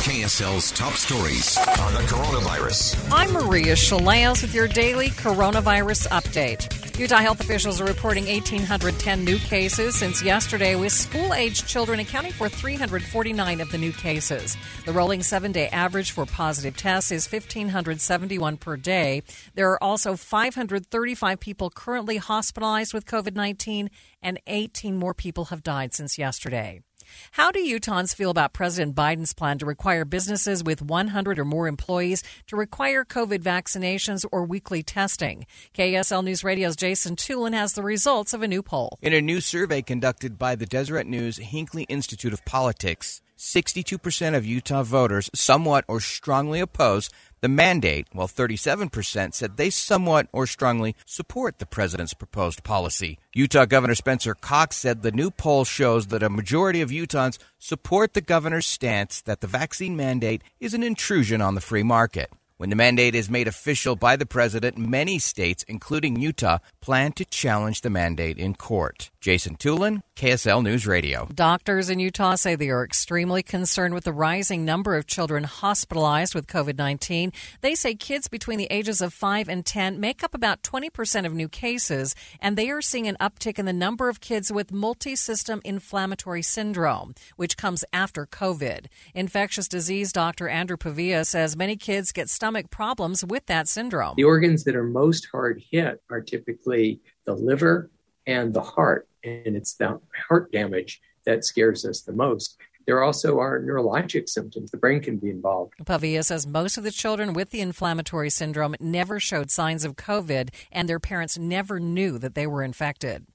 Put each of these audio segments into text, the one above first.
KSL's top stories on the coronavirus. I'm Maria Shilaos with your daily coronavirus update. Utah health officials are reporting 1,810 new cases since yesterday, with school aged children accounting for 349 of the new cases. The rolling seven day average for positive tests is 1,571 per day. There are also 535 people currently hospitalized with COVID 19, and 18 more people have died since yesterday. How do Utahns feel about President Biden's plan to require businesses with 100 or more employees to require COVID vaccinations or weekly testing? KSL News Radio's Jason Tulin has the results of a new poll. In a new survey conducted by the Deseret News Hinckley Institute of Politics, 62% of Utah voters somewhat or strongly oppose the mandate, while 37% said they somewhat or strongly support the president's proposed policy. Utah Governor Spencer Cox said the new poll shows that a majority of Utahns support the governor's stance that the vaccine mandate is an intrusion on the free market. When the mandate is made official by the president, many states, including Utah, plan to challenge the mandate in court. Jason Tulin, KSL News Radio. Doctors in Utah say they are extremely concerned with the rising number of children hospitalized with COVID 19. They say kids between the ages of 5 and 10 make up about 20% of new cases, and they are seeing an uptick in the number of kids with multi system inflammatory syndrome, which comes after COVID. Infectious disease doctor Andrew Pavia says many kids get stomach problems with that syndrome. The organs that are most hard hit are typically the liver and the heart and it's the heart damage that scares us the most. There also are neurologic symptoms. The brain can be involved. Pavia says most of the children with the inflammatory syndrome never showed signs of COVID, and their parents never knew that they were infected.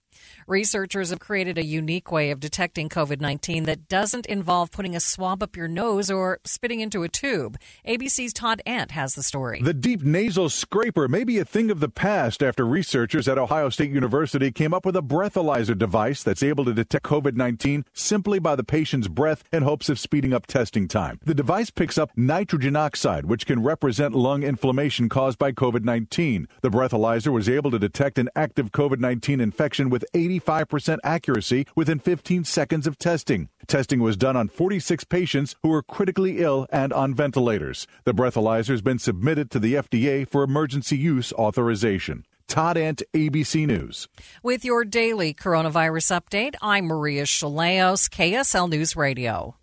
Researchers have created a unique way of detecting COVID 19 that doesn't involve putting a swab up your nose or spitting into a tube. ABC's Todd Ant has the story. The deep nasal scraper may be a thing of the past after researchers at Ohio State University came up with a breathalyzer device that's able to detect COVID 19 simply by the patient's breath in hopes of speeding up testing time. The device picks up nitrogen oxide, which can represent lung inflammation caused by COVID 19. The breathalyzer was able to detect an active COVID 19 infection with 85% accuracy within 15 seconds of testing. Testing was done on 46 patients who were critically ill and on ventilators. The breathalyzer has been submitted to the FDA for emergency use authorization. Todd Ant, ABC News. With your daily coronavirus update, I'm Maria Shilaos, KSL News Radio.